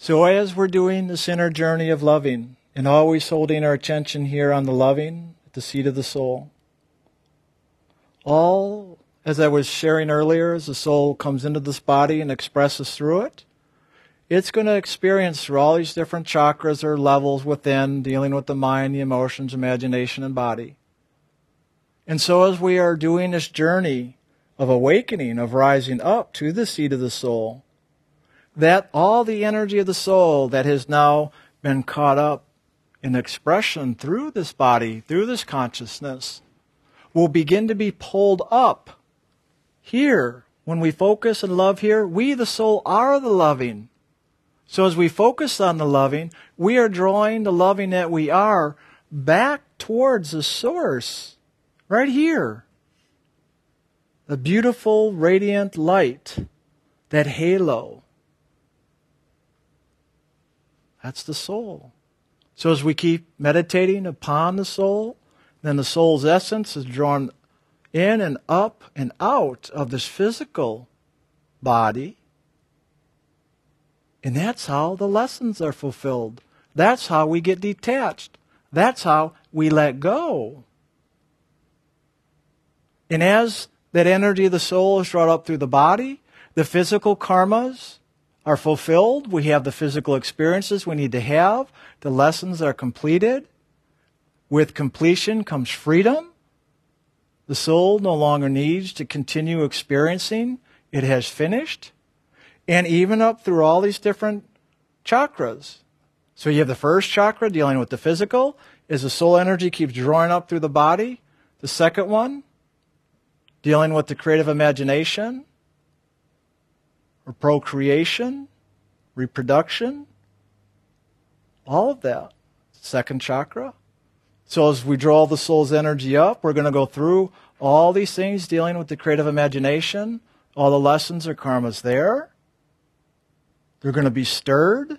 So, as we're doing this inner journey of loving and always holding our attention here on the loving at the seat of the soul, all, as I was sharing earlier, as the soul comes into this body and expresses through it, it's going to experience through all these different chakras or levels within, dealing with the mind, the emotions, imagination, and body. And so, as we are doing this journey of awakening, of rising up to the seat of the soul, that all the energy of the soul that has now been caught up in expression through this body, through this consciousness, will begin to be pulled up here. When we focus and love here, we, the soul, are the loving. So as we focus on the loving, we are drawing the loving that we are back towards the source, right here. The beautiful, radiant light, that halo. That's the soul. So as we keep meditating upon the soul, then the soul's essence is drawn in and up and out of this physical body and that's how the lessons are fulfilled. That's how we get detached. That's how we let go. And as that energy of the soul is brought up through the body, the physical karmas are fulfilled. We have the physical experiences we need to have. The lessons are completed. With completion comes freedom. The soul no longer needs to continue experiencing. It has finished and even up through all these different chakras. So you have the first chakra dealing with the physical, as the soul energy keeps drawing up through the body. The second one, dealing with the creative imagination or procreation, reproduction, all of that. Second chakra. So as we draw the soul's energy up, we're going to go through all these things dealing with the creative imagination, all the lessons or karmas there. They're going to be stirred.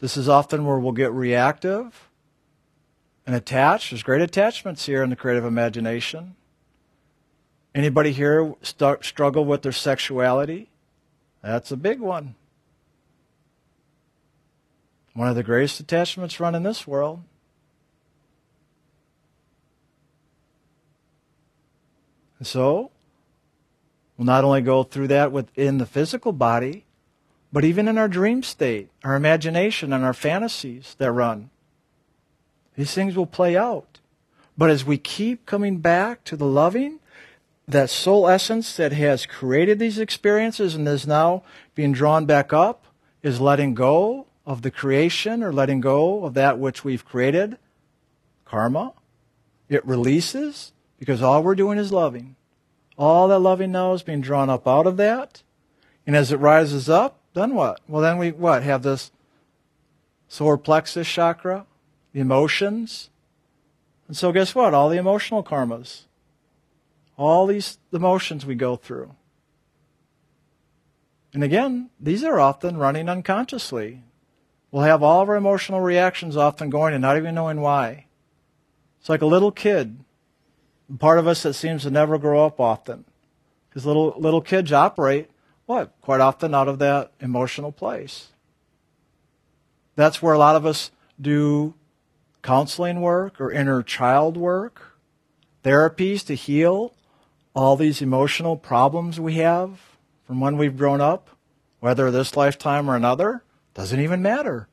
This is often where we'll get reactive and attached. There's great attachments here in the creative imagination. Anybody here start, struggle with their sexuality? That's a big one. One of the greatest attachments run in this world. And so, we'll not only go through that within the physical body, but even in our dream state, our imagination and our fantasies that run, these things will play out. But as we keep coming back to the loving, that soul essence that has created these experiences and is now being drawn back up is letting go of the creation or letting go of that which we've created, karma. It releases because all we're doing is loving. All that loving now is being drawn up out of that. And as it rises up, then what? Well, then we what? Have this solar plexus chakra, the emotions. And so guess what? All the emotional karmas. All these emotions we go through. And again, these are often running unconsciously. We'll have all of our emotional reactions often going and not even knowing why. It's like a little kid, part of us that seems to never grow up often. Because little, little kids operate what? Quite often out of that emotional place. That's where a lot of us do counseling work or inner child work, therapies to heal all these emotional problems we have from when we've grown up, whether this lifetime or another, doesn't even matter.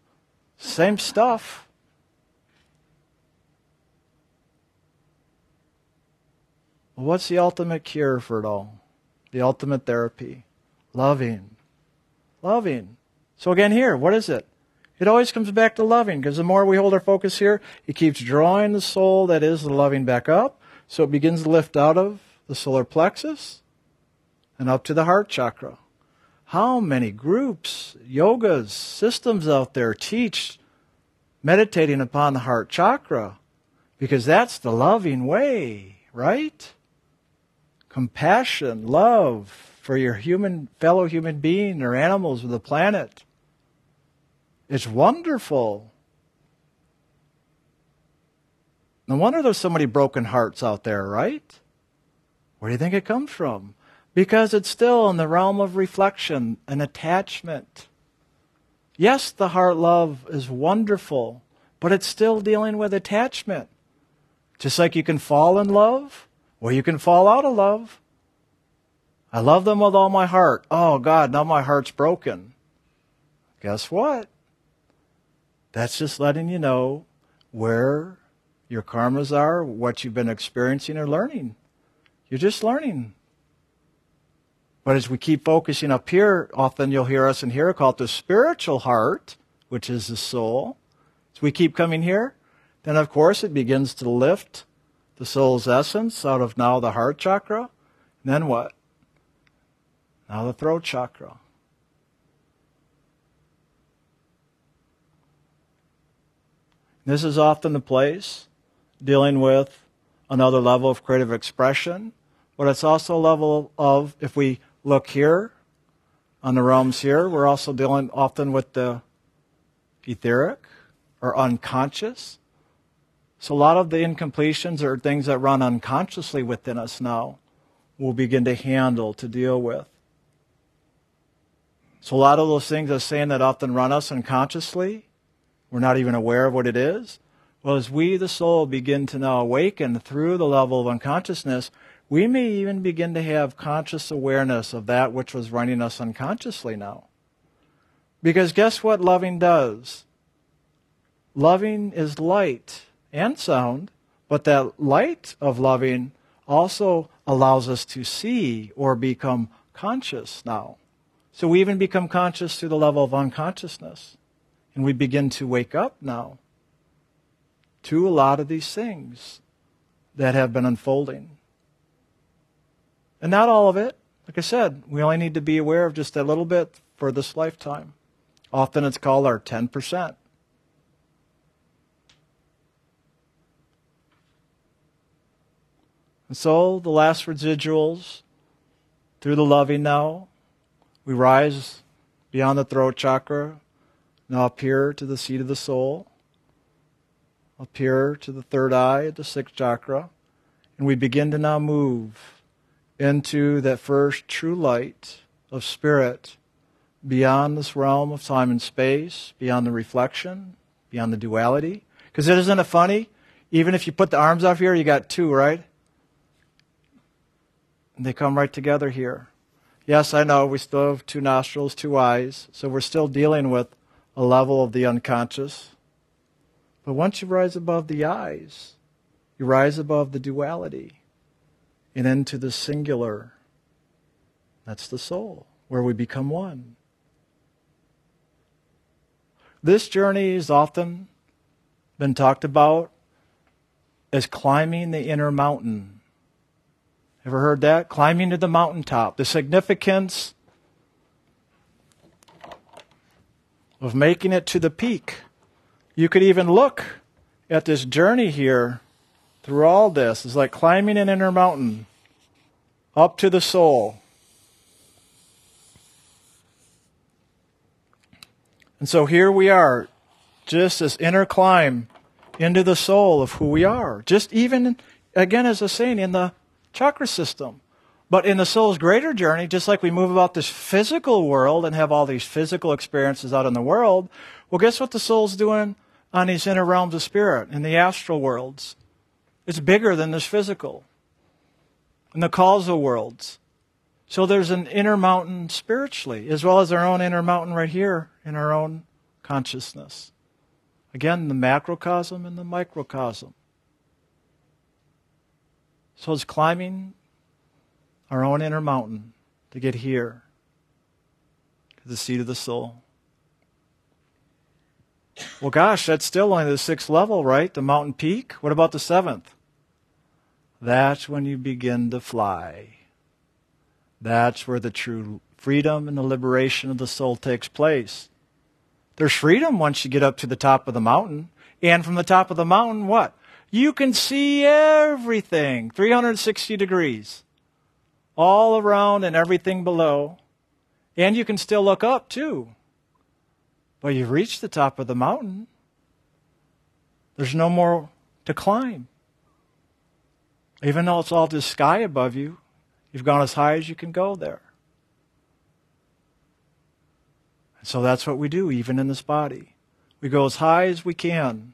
Same stuff. What's the ultimate cure for it all? The ultimate therapy? Loving. Loving. So again, here, what is it? It always comes back to loving because the more we hold our focus here, it keeps drawing the soul that is the loving back up. So it begins to lift out of the solar plexus and up to the heart chakra. How many groups, yogas, systems out there teach meditating upon the heart chakra? Because that's the loving way, right? Compassion, love, for your human fellow human being or animals or the planet. It's wonderful. No wonder there's so many broken hearts out there, right? Where do you think it comes from? Because it's still in the realm of reflection and attachment. Yes, the heart love is wonderful, but it's still dealing with attachment. Just like you can fall in love, or you can fall out of love. I love them with all my heart. Oh, God, now my heart's broken. Guess what? That's just letting you know where your karmas are, what you've been experiencing or learning. You're just learning. But as we keep focusing up here, often you'll hear us in here called the spiritual heart, which is the soul. As we keep coming here, then of course it begins to lift the soul's essence out of now the heart chakra. And then what? Now the throat chakra. This is often the place dealing with another level of creative expression, but it's also a level of, if we look here on the realms here, we're also dealing often with the etheric or unconscious. So a lot of the incompletions are things that run unconsciously within us now we'll begin to handle, to deal with. So a lot of those things I was saying that often run us unconsciously, we're not even aware of what it is. Well, as we, the soul, begin to now awaken through the level of unconsciousness, we may even begin to have conscious awareness of that which was running us unconsciously now. Because guess what loving does? Loving is light and sound, but that light of loving also allows us to see or become conscious now. So we even become conscious to the level of unconsciousness. And we begin to wake up now to a lot of these things that have been unfolding. And not all of it. Like I said, we only need to be aware of just a little bit for this lifetime. Often it's called our 10%. And so the last residuals, through the loving now, we rise beyond the throat chakra, now up here to the seat of the soul, up here to the third eye, the sixth chakra, and we begin to now move into that first true light of spirit beyond this realm of time and space, beyond the reflection, beyond the duality. Because isn't it funny? Even if you put the arms off here, you got two, right? And they come right together here. Yes, I know we still have two nostrils, two eyes, so we're still dealing with a level of the unconscious. But once you rise above the eyes, you rise above the duality and into the singular. That's the soul, where we become one. This journey has often been talked about as climbing the inner mountain. Ever heard that? Climbing to the mountaintop. The significance of making it to the peak. You could even look at this journey here through all this. It's like climbing an inner mountain up to the soul. And so here we are, just this inner climb into the soul of who we are. Just even, again, as a saying, in the chakra system. But in the soul's greater journey, just like we move about this physical world and have all these physical experiences out in the world, well, guess what the soul's doing on these inner realms of spirit, in the astral worlds? It's bigger than this physical. In the causal worlds. So there's an inner mountain spiritually, as well as our own inner mountain right here in our own consciousness. Again, the macrocosm and the microcosm. So it's climbing our own inner mountain to get here, to the seat of the soul. Well, gosh, that's still only the sixth level, right? The mountain peak. What about the seventh? That's when you begin to fly. That's where the true freedom and the liberation of the soul takes place. There's freedom once you get up to the top of the mountain. And from the top of the mountain, what? You can see everything 360 degrees, all around and everything below. And you can still look up too. But you've reached the top of the mountain. There's no more to climb. Even though it's all just sky above you, you've gone as high as you can go there. And So that's what we do, even in this body. We go as high as we can.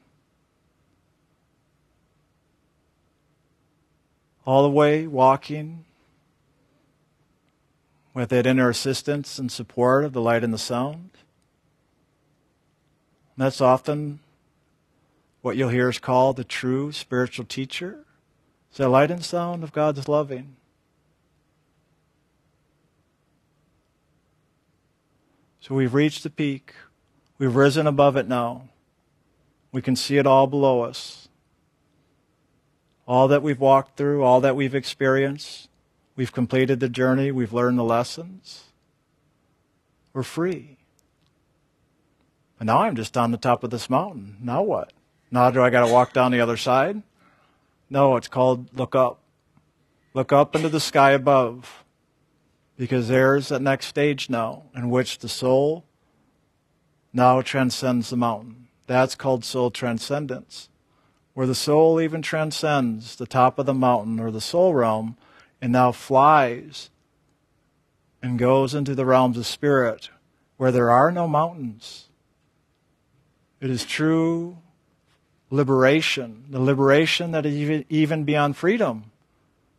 All the way walking with that inner assistance and support of the light and the sound. And that's often what you'll hear is called the true spiritual teacher. It's the light and sound of God's loving. So we've reached the peak. We've risen above it now. We can see it all below us. All that we've walked through, all that we've experienced, we've completed the journey, we've learned the lessons. We're free. And now I'm just on the top of this mountain. Now what? Now do I got to walk down the other side? No, it's called look up. Look up into the sky above. Because there's that next stage now in which the soul now transcends the mountain. That's called soul transcendence, where the soul even transcends the top of the mountain or the soul realm and now flies and goes into the realms of spirit where there are no mountains. It is true liberation, the liberation that is even beyond freedom.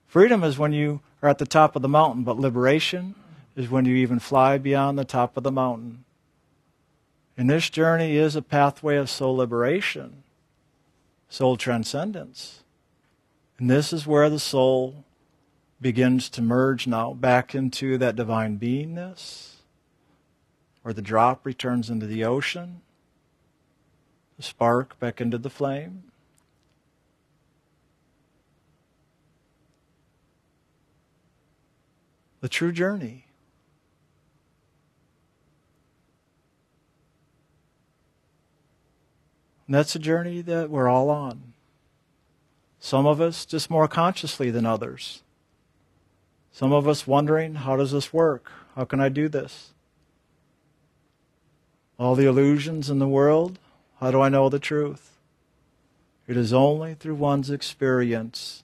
Freedom is when you are at the top of the mountain, but liberation is when you even fly beyond the top of the mountain. And this journey is a pathway of soul liberation, soul transcendence. And this is where the soul begins to merge now back into that divine beingness, where the drop returns into the ocean, spark back into the flame. the true journey. And that's a journey that we're all on. Some of us just more consciously than others. Some of us wondering, how does this work? How can I do this? All the illusions in the world, how do I know the truth? It is only through one's experience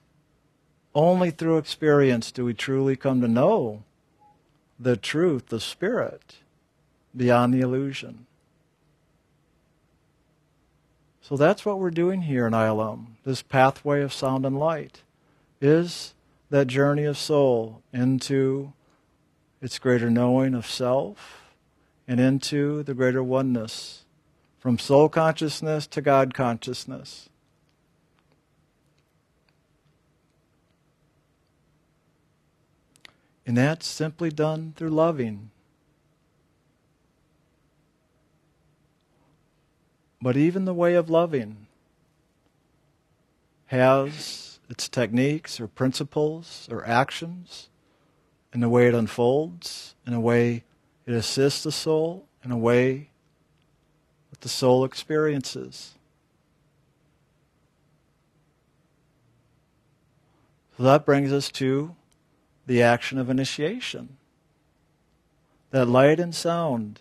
only through experience do we truly come to know the truth, the spirit, beyond the illusion. So that's what we're doing here in ILM. This pathway of sound and light is that journey of soul into its greater knowing of self and into the greater oneness from soul consciousness to God consciousness. And that's simply done through loving. But even the way of loving has its techniques or principles or actions in the way it unfolds, in a way it assists the soul, in a way the soul experiences. So that brings us to the action of initiation. That light and sound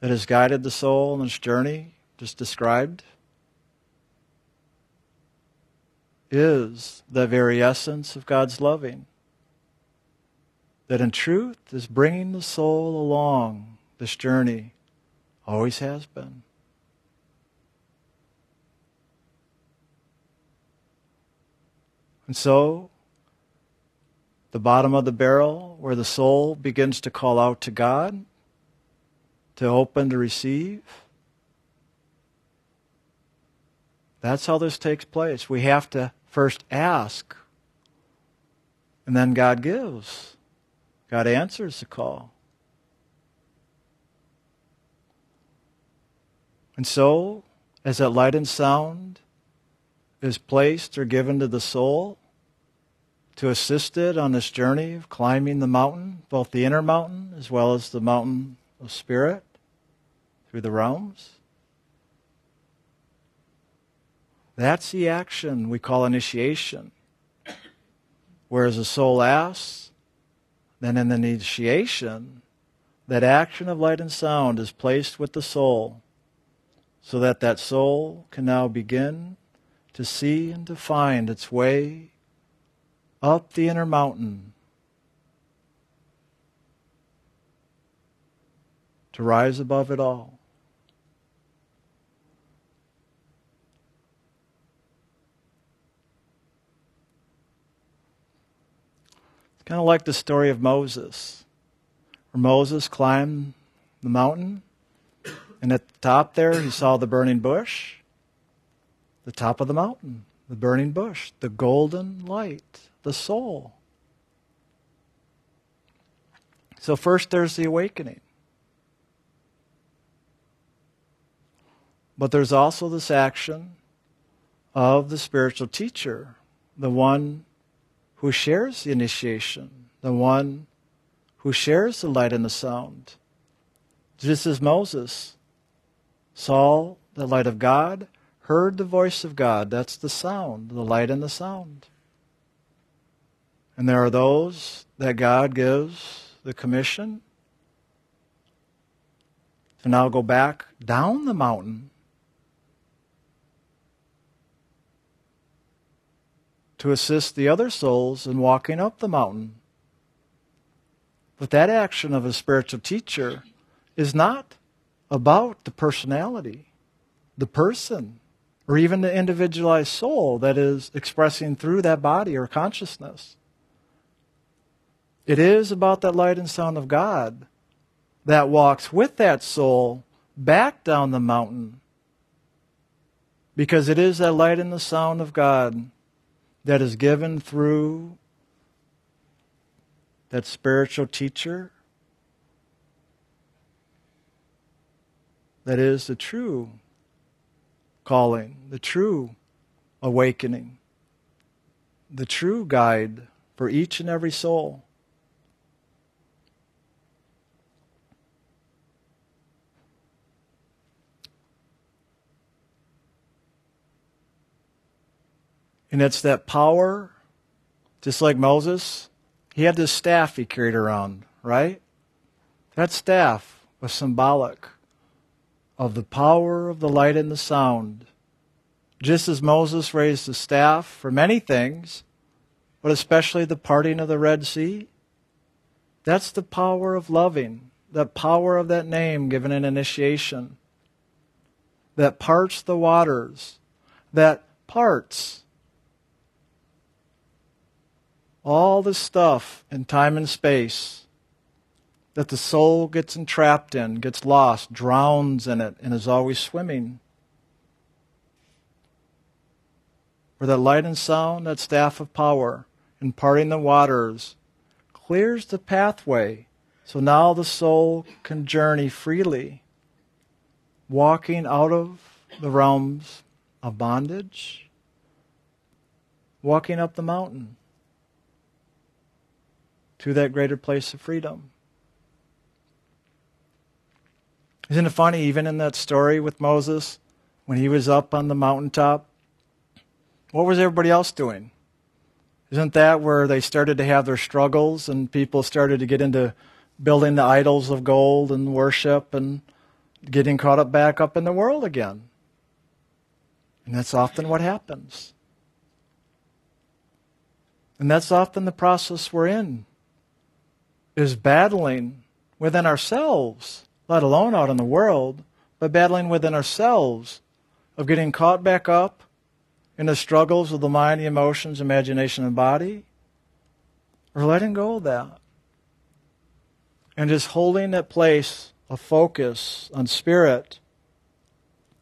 that has guided the soul in its journey, just described, is the very essence of God's loving. That in truth is bringing the soul along this journey, always has been. And so, the bottom of the barrel where the soul begins to call out to God, to open to receive. That's how this takes place. We have to first ask, and then God gives. God answers the call. And so, as that light and sound is placed or given to the soul, to assist it on this journey of climbing the mountain, both the inner mountain as well as the mountain of spirit through the realms. That's the action we call initiation. Whereas the soul asks, then in the initiation, that action of light and sound is placed with the soul so that that soul can now begin to see and to find its way up the inner mountain to rise above it all. It's kind of like the story of Moses, where Moses climbed the mountain, and at the top there he saw the burning bush, the top of the mountain, the burning bush, the golden light, the soul. So, first there's the awakening. But there's also this action of the spiritual teacher, the one who shares the initiation, the one who shares the light and the sound. Just as Moses saw the light of God, heard the voice of God, that's the sound, the light and the sound. And there are those that God gives the commission to now go back down the mountain to assist the other souls in walking up the mountain. But that action of a spiritual teacher is not about the personality, the person, or even the individualized soul that is expressing through that body or consciousness. It is about that light and sound of God that walks with that soul back down the mountain. Because it is that light and the sound of God that is given through that spiritual teacher that is the true calling, the true awakening, the true guide for each and every soul. And it's that power, just like Moses, he had this staff he carried around, right? That staff was symbolic of the power of the light and the sound. Just as Moses raised the staff for many things, but especially the parting of the Red Sea, that's the power of loving, the power of that name given in initiation, that parts the waters, that parts all the stuff in time and space that the soul gets entrapped in, gets lost, drowns in it, and is always swimming. Where that light and sound, that staff of power, imparting the waters, clears the pathway so now the soul can journey freely, walking out of the realms of bondage, walking up the mountain to that greater place of freedom. Isn't it funny, even in that story with Moses, when he was up on the mountaintop, what was everybody else doing? Isn't that where they started to have their struggles and people started to get into building the idols of gold and worship and getting caught up back up in the world again? And that's often what happens. And that's often the process we're in is battling within ourselves, let alone out in the world, but battling within ourselves of getting caught back up in the struggles of the mind, the emotions, imagination, and body, or letting go of that. And just holding that place of focus on spirit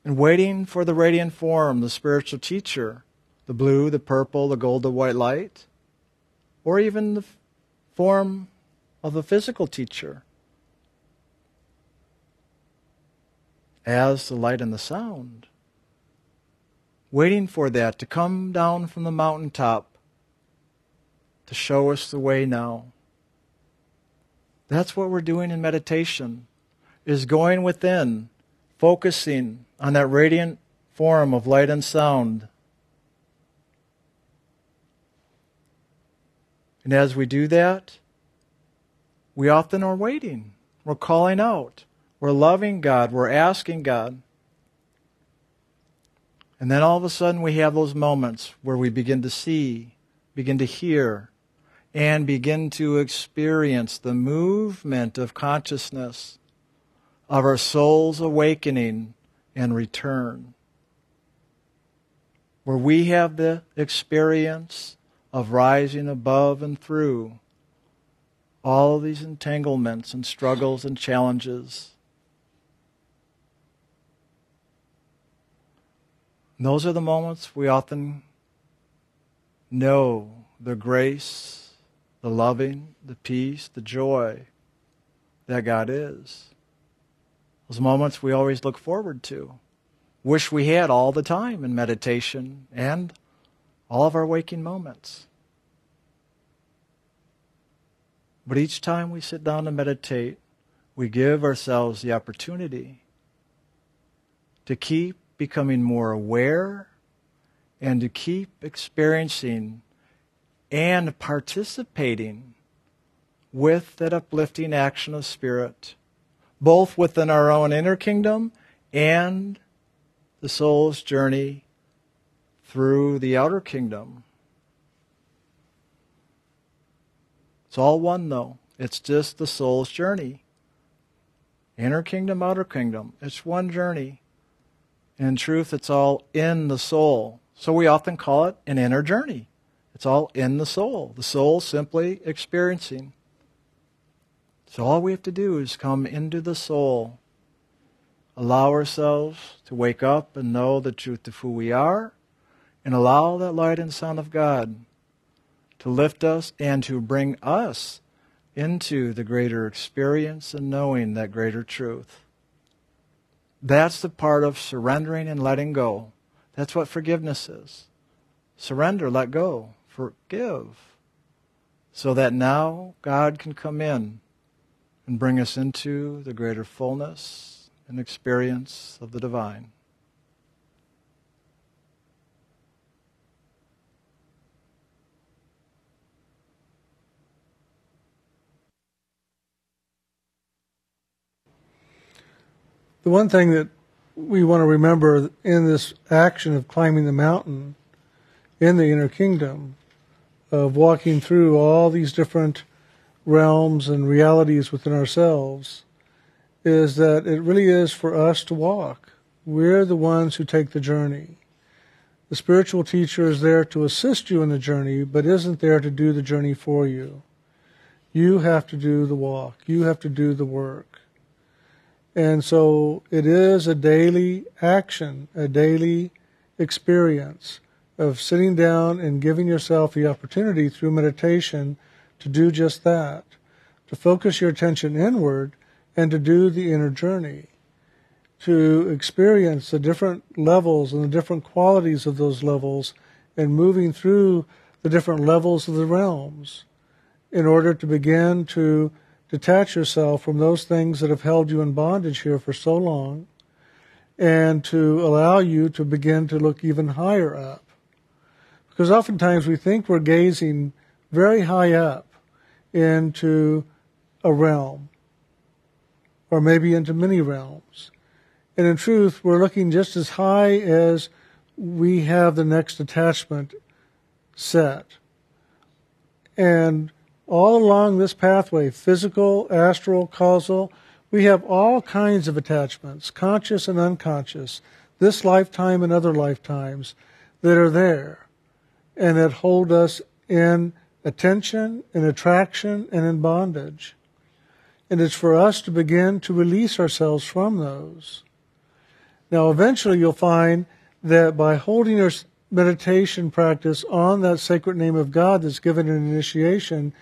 and waiting for the radiant form, the spiritual teacher, the blue, the purple, the gold, the white light, or even the form of the physical teacher as the light and the sound. Waiting for that to come down from the mountaintop to show us the way now. That's what we're doing in meditation is going within, focusing on that radiant form of light and sound. And as we do that, we often are waiting. We're calling out. We're loving God. We're asking God. And then all of a sudden we have those moments where we begin to see, begin to hear, and begin to experience the movement of consciousness of our soul's awakening and return, where we have the experience of rising above and through all these entanglements and struggles and challenges. And those are the moments we often know the grace, the loving, the peace, the joy that God is. Those moments we always look forward to, wish we had all the time in meditation and all of our waking moments. But each time we sit down to meditate, we give ourselves the opportunity to keep becoming more aware and to keep experiencing and participating with that uplifting action of spirit, both within our own inner kingdom and the soul's journey through the outer kingdom. It's all one, though. It's just the soul's journey. Inner kingdom, outer kingdom. It's one journey. In truth, it's all in the soul. So we often call it an inner journey. It's all in the soul. The soul simply experiencing. So all we have to do is come into the soul, allow ourselves to wake up and know the truth of who we are, and allow that light and sound of God to lift us and to bring us into the greater experience and knowing that greater truth. That's the part of surrendering and letting go. That's what forgiveness is. Surrender, let go, forgive. So that now God can come in and bring us into the greater fullness and experience of the divine. The one thing that we want to remember in this action of climbing the mountain in the inner kingdom, of walking through all these different realms and realities within ourselves, is that it really is for us to walk. We're the ones who take the journey. The spiritual teacher is there to assist you in the journey, but isn't there to do the journey for you. You have to do the walk. You have to do the work. And so it is a daily action, a daily experience of sitting down and giving yourself the opportunity through meditation to do just that, to focus your attention inward and to do the inner journey, to experience the different levels and the different qualities of those levels and moving through the different levels of the realms in order to begin to detach yourself from those things that have held you in bondage here for so long and to allow you to begin to look even higher up. Because oftentimes we think we're gazing very high up into a realm or maybe into many realms. And in truth, we're looking just as high as we have the next attachment set. And all along this pathway, physical, astral, causal, we have all kinds of attachments, conscious and unconscious, this lifetime and other lifetimes, that are there and that hold us in attention, in attraction, and in bondage. And it's for us to begin to release ourselves from those. Now, eventually, you'll find that by holding our meditation practice on that sacred name of God that's given in initiation,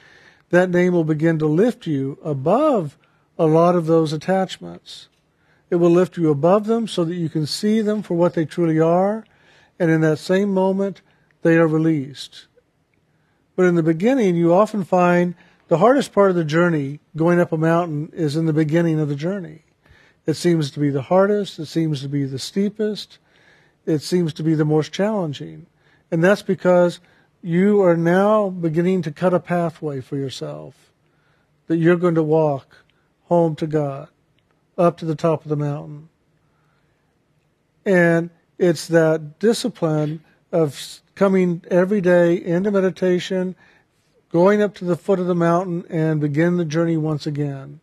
that name will begin to lift you above a lot of those attachments. It will lift you above them so that you can see them for what they truly are, and in that same moment, they are released. But in the beginning, you often find the hardest part of the journey, going up a mountain, is in the beginning of the journey. It seems to be the hardest, it seems to be the steepest, it seems to be the most challenging. And that's because you are now beginning to cut a pathway for yourself that you're going to walk home to God, up to the top of the mountain. And it's that discipline of coming every day into meditation, going up to the foot of the mountain, and begin the journey once again.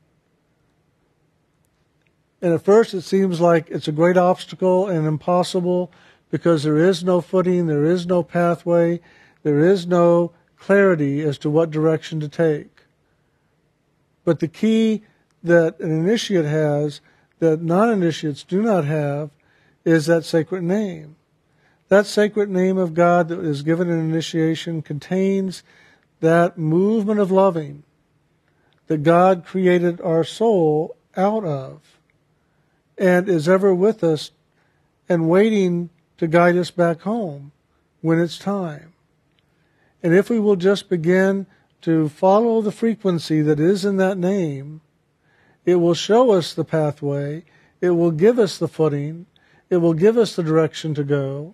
And at first it seems like it's a great obstacle and impossible because there is no footing, there is no pathway, there is no clarity as to what direction to take. But the key that an initiate has that non initiates do not have is that sacred name. That sacred name of God that is given in initiation contains that movement of loving that God created our soul out of and is ever with us and waiting to guide us back home when it's time. And if we will just begin to follow the frequency that is in that name, it will show us the pathway, it will give us the footing, it will give us the direction to go,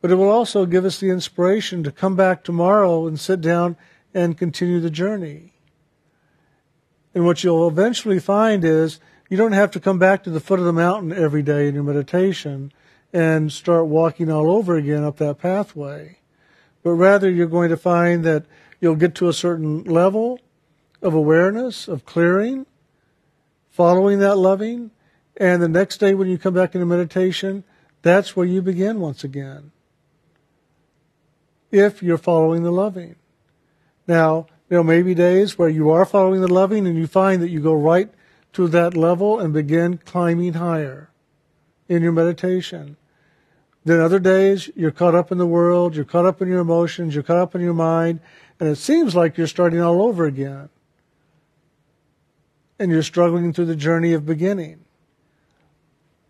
but it will also give us the inspiration to come back tomorrow and sit down and continue the journey. And what you'll eventually find is you don't have to come back to the foot of the mountain every day in your meditation and start walking all over again up that pathway. But rather, you're going to find that you'll get to a certain level of awareness, of clearing, following that loving, and the next day when you come back into meditation, that's where you begin once again. If you're following the loving. Now, there may be days where you are following the loving and you find that you go right to that level and begin climbing higher in your meditation. Then other days, you're caught up in the world, you're caught up in your emotions, you're caught up in your mind, and it seems like you're starting all over again. And you're struggling through the journey of beginning.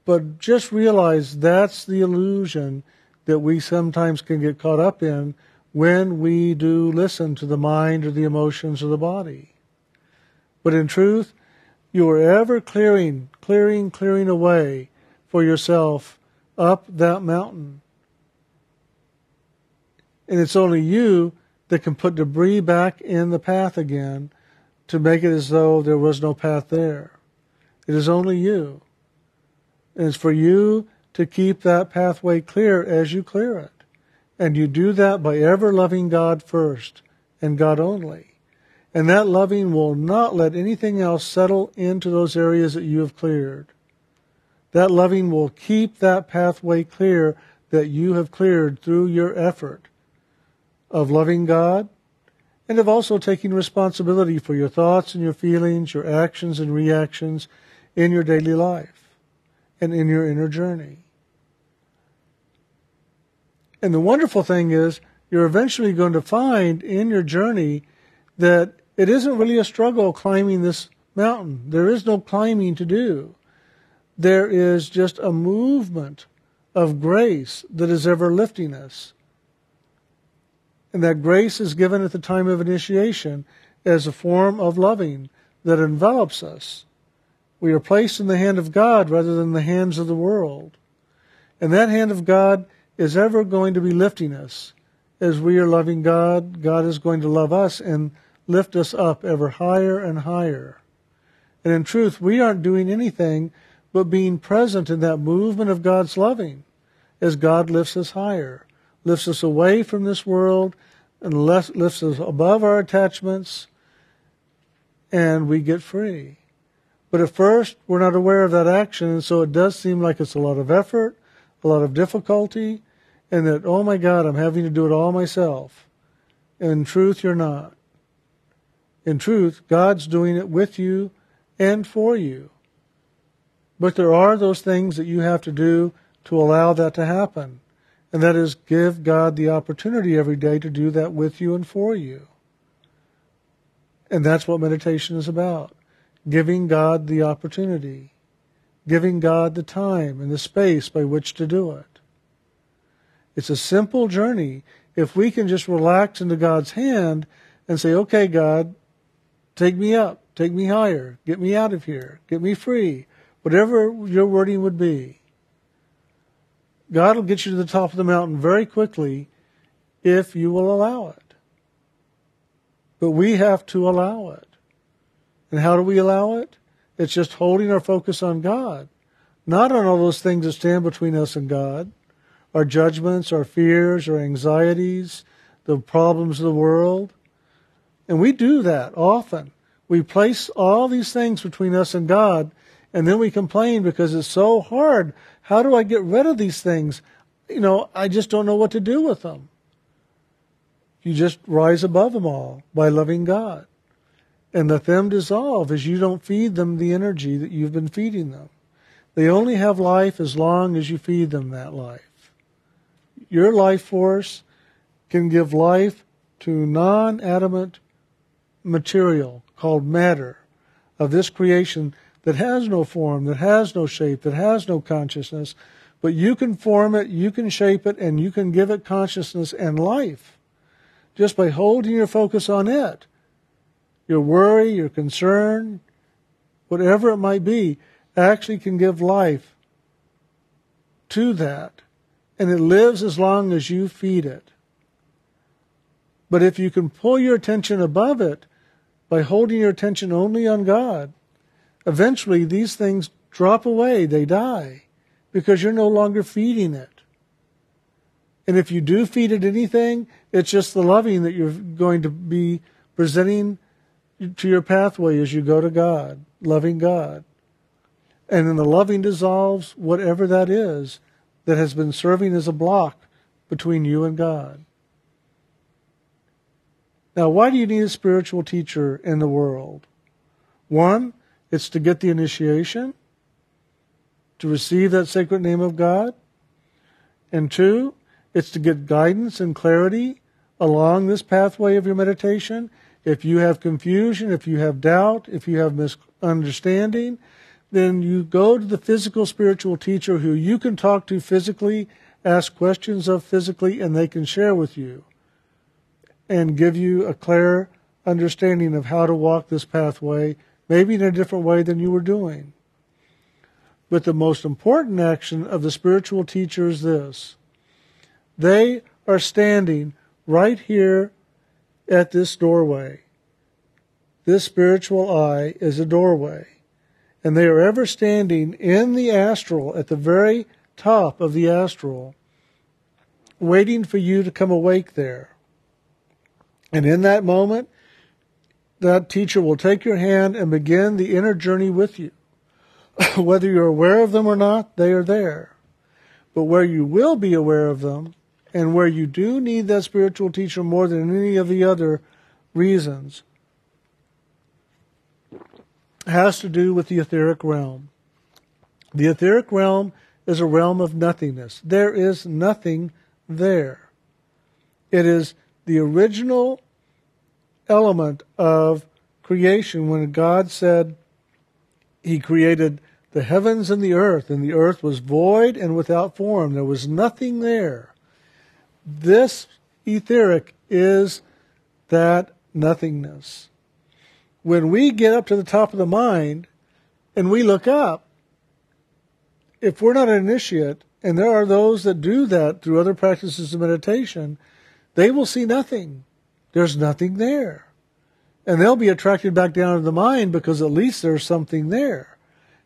But just realize that's the illusion that we sometimes can get caught up in when we do listen to the mind or the emotions of the body. But in truth, you are ever clearing, clearing, clearing away for yourself up that mountain. And it's only you that can put debris back in the path again to make it as though there was no path there. It is only you. And it's for you to keep that pathway clear as you clear it. And you do that by ever loving God first and God only. And that loving will not let anything else settle into those areas that you have cleared. That loving will keep that pathway clear that you have cleared through your effort of loving God and of also taking responsibility for your thoughts and your feelings, your actions and reactions in your daily life and in your inner journey. And the wonderful thing is, you're eventually going to find in your journey that it isn't really a struggle climbing this mountain. There is no climbing to do. There is just a movement of grace that is ever lifting us. And that grace is given at the time of initiation as a form of loving that envelops us. We are placed in the hand of God rather than the hands of the world. And that hand of God is ever going to be lifting us. As we are loving God, God is going to love us and lift us up ever higher and higher. And in truth, we aren't doing anything but being present in that movement of God's loving as God lifts us higher, lifts us away from this world, and lifts us above our attachments, and we get free. But at first, we're not aware of that action, and so it does seem like it's a lot of effort, a lot of difficulty, and that, oh my God, I'm having to do it all myself. In truth, you're not. In truth, God's doing it with you and for you. But there are those things that you have to do to allow that to happen. And that is give God the opportunity every day to do that with you and for you. And that's what meditation is about giving God the opportunity, giving God the time and the space by which to do it. It's a simple journey. If we can just relax into God's hand and say, okay, God, take me up, take me higher, get me out of here, get me free, whatever your wording would be. God will get you to the top of the mountain very quickly if you will allow it. But we have to allow it. And how do we allow it? It's just holding our focus on God, not on all those things that stand between us and God, our judgments, our fears, our anxieties, the problems of the world. And we do that often. We place all these things between us and God, And then we complain because it's so hard. How do I get rid of these things? You know, I just don't know what to do with them. You just rise above them all by loving God. And let them dissolve as you don't feed them the energy that you've been feeding them. They only have life as long as you feed them that life. Your life force can give life to non adamant material called matter of this creation that has no form, that has no shape, that has no consciousness, but you can form it, you can shape it, and you can give it consciousness and life just by holding your focus on it. Your worry, your concern, whatever it might be, actually can give life to that. And it lives as long as you feed it. But if you can pull your attention above it by holding your attention only on God, eventually these things drop away, they die, because you're no longer feeding it. And if you do feed it anything, it's just the loving that you're going to be presenting to your pathway as you go to God, loving God. And then the loving dissolves whatever that is that has been serving as a block between you and God. Now, why do you need a spiritual teacher in the world? One, it's to get the initiation, to receive that sacred name of God. And two, it's to get guidance and clarity along this pathway of your meditation. If you have confusion, if you have doubt, if you have misunderstanding, then you go to the physical spiritual teacher who you can talk to physically, ask questions of physically, and they can share with you and give you a clear understanding of how to walk this pathway, maybe in a different way than you were doing. But the most important action of the spiritual teacher is this they are standing right here at this doorway. This spiritual eye is a doorway. And they are ever standing in the astral, at the very top of the astral, waiting for you to come awake there. And in that moment, that teacher will take your hand and begin the inner journey with you. Whether you're aware of them or not, they are there. But where you will be aware of them, and where you do need that spiritual teacher more than any of the other reasons, has to do with the etheric realm. The etheric realm is a realm of nothingness. There is nothing there. It is the original element of creation when God said he created the heavens and the earth, and the earth was void and without form. There was nothing there. This etheric is that nothingness. When we get up to the top of the mind and we look up, if we're not an initiate, and there are those that do that through other practices of meditation, they will see nothing. There's nothing there. And they'll be attracted back down to the mind because at least there's something there.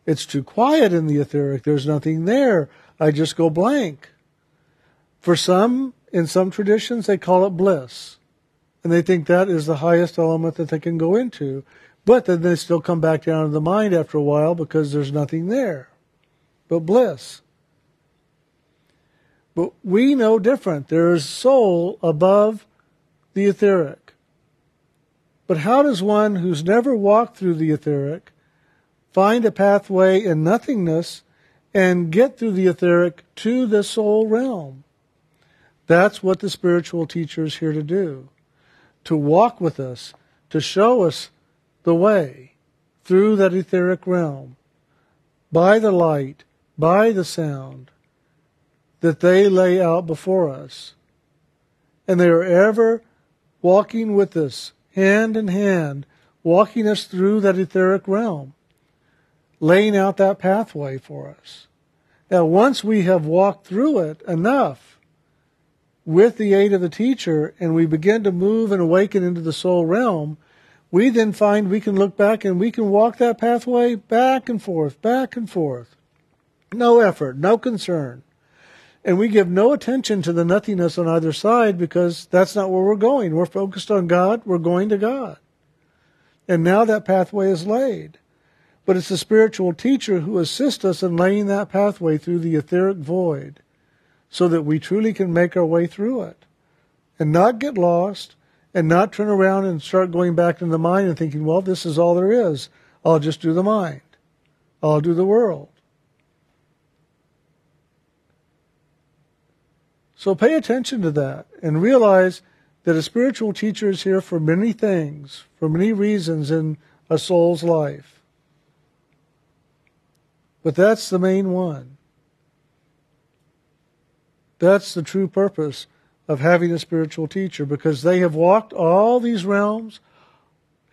It's too quiet in the etheric. There's nothing there. I just go blank. For some, in some traditions, they call it bliss. And they think that is the highest element that they can go into. But then they still come back down to the mind after a while because there's nothing there but bliss. But we know different. There is soul above the etheric. But how does one who's never walked through the etheric find a pathway in nothingness and get through the etheric to the soul realm? That's what the spiritual teacher is here to do. To walk with us, to show us the way through that etheric realm by the light, by the sound that they lay out before us. And they are ever walking with us, hand in hand, walking us through that etheric realm, laying out that pathway for us. Now, once we have walked through it enough with the aid of the teacher and we begin to move and awaken into the soul realm, we then find we can look back and we can walk that pathway back and forth, back and forth. No effort, no concern. And we give no attention to the nothingness on either side because that's not where we're going. We're focused on God, we're going to God. And now that pathway is laid. but it's the spiritual teacher who assists us in laying that pathway through the etheric void so that we truly can make our way through it and not get lost and not turn around and start going back into the mind and thinking, well, this is all there is. I'll just do the mind. I'll do the world. So pay attention to that and realize that a spiritual teacher is here for many things, for many reasons in a soul's life. But that's the main one. That's the true purpose of having a spiritual teacher because they have walked all these realms,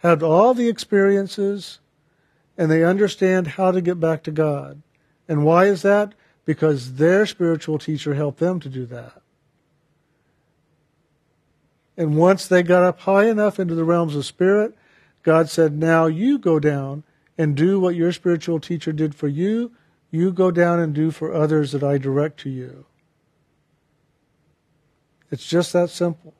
had all the experiences, and they understand how to get back to God. And why is that? Because their spiritual teacher helped them to do that. And once they got up high enough into the realms of spirit, God said, Now you go down and do what your spiritual teacher did for you. You go down and do for others that I direct to you. It's just that simple.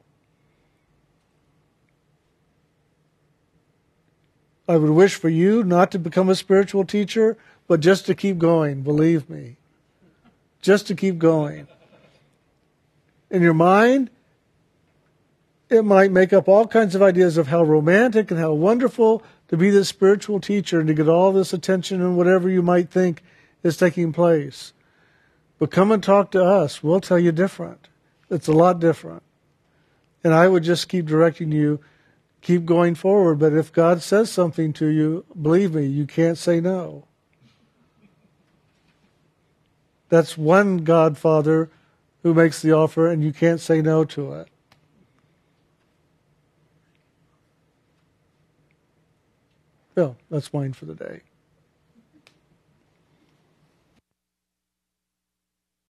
I would wish for you not to become a spiritual teacher, but just to keep going, believe me. Just to keep going. In your mind, it might make up all kinds of ideas of how romantic and how wonderful to be this spiritual teacher and to get all this attention and whatever you might think is taking place. But come and talk to us. We'll tell you different. It's a lot different. And I would just keep directing you, keep going forward. But if God says something to you, believe me, you can't say no. That's one Godfather who makes the offer, and you can't say no to it. Well, that's wine for the day.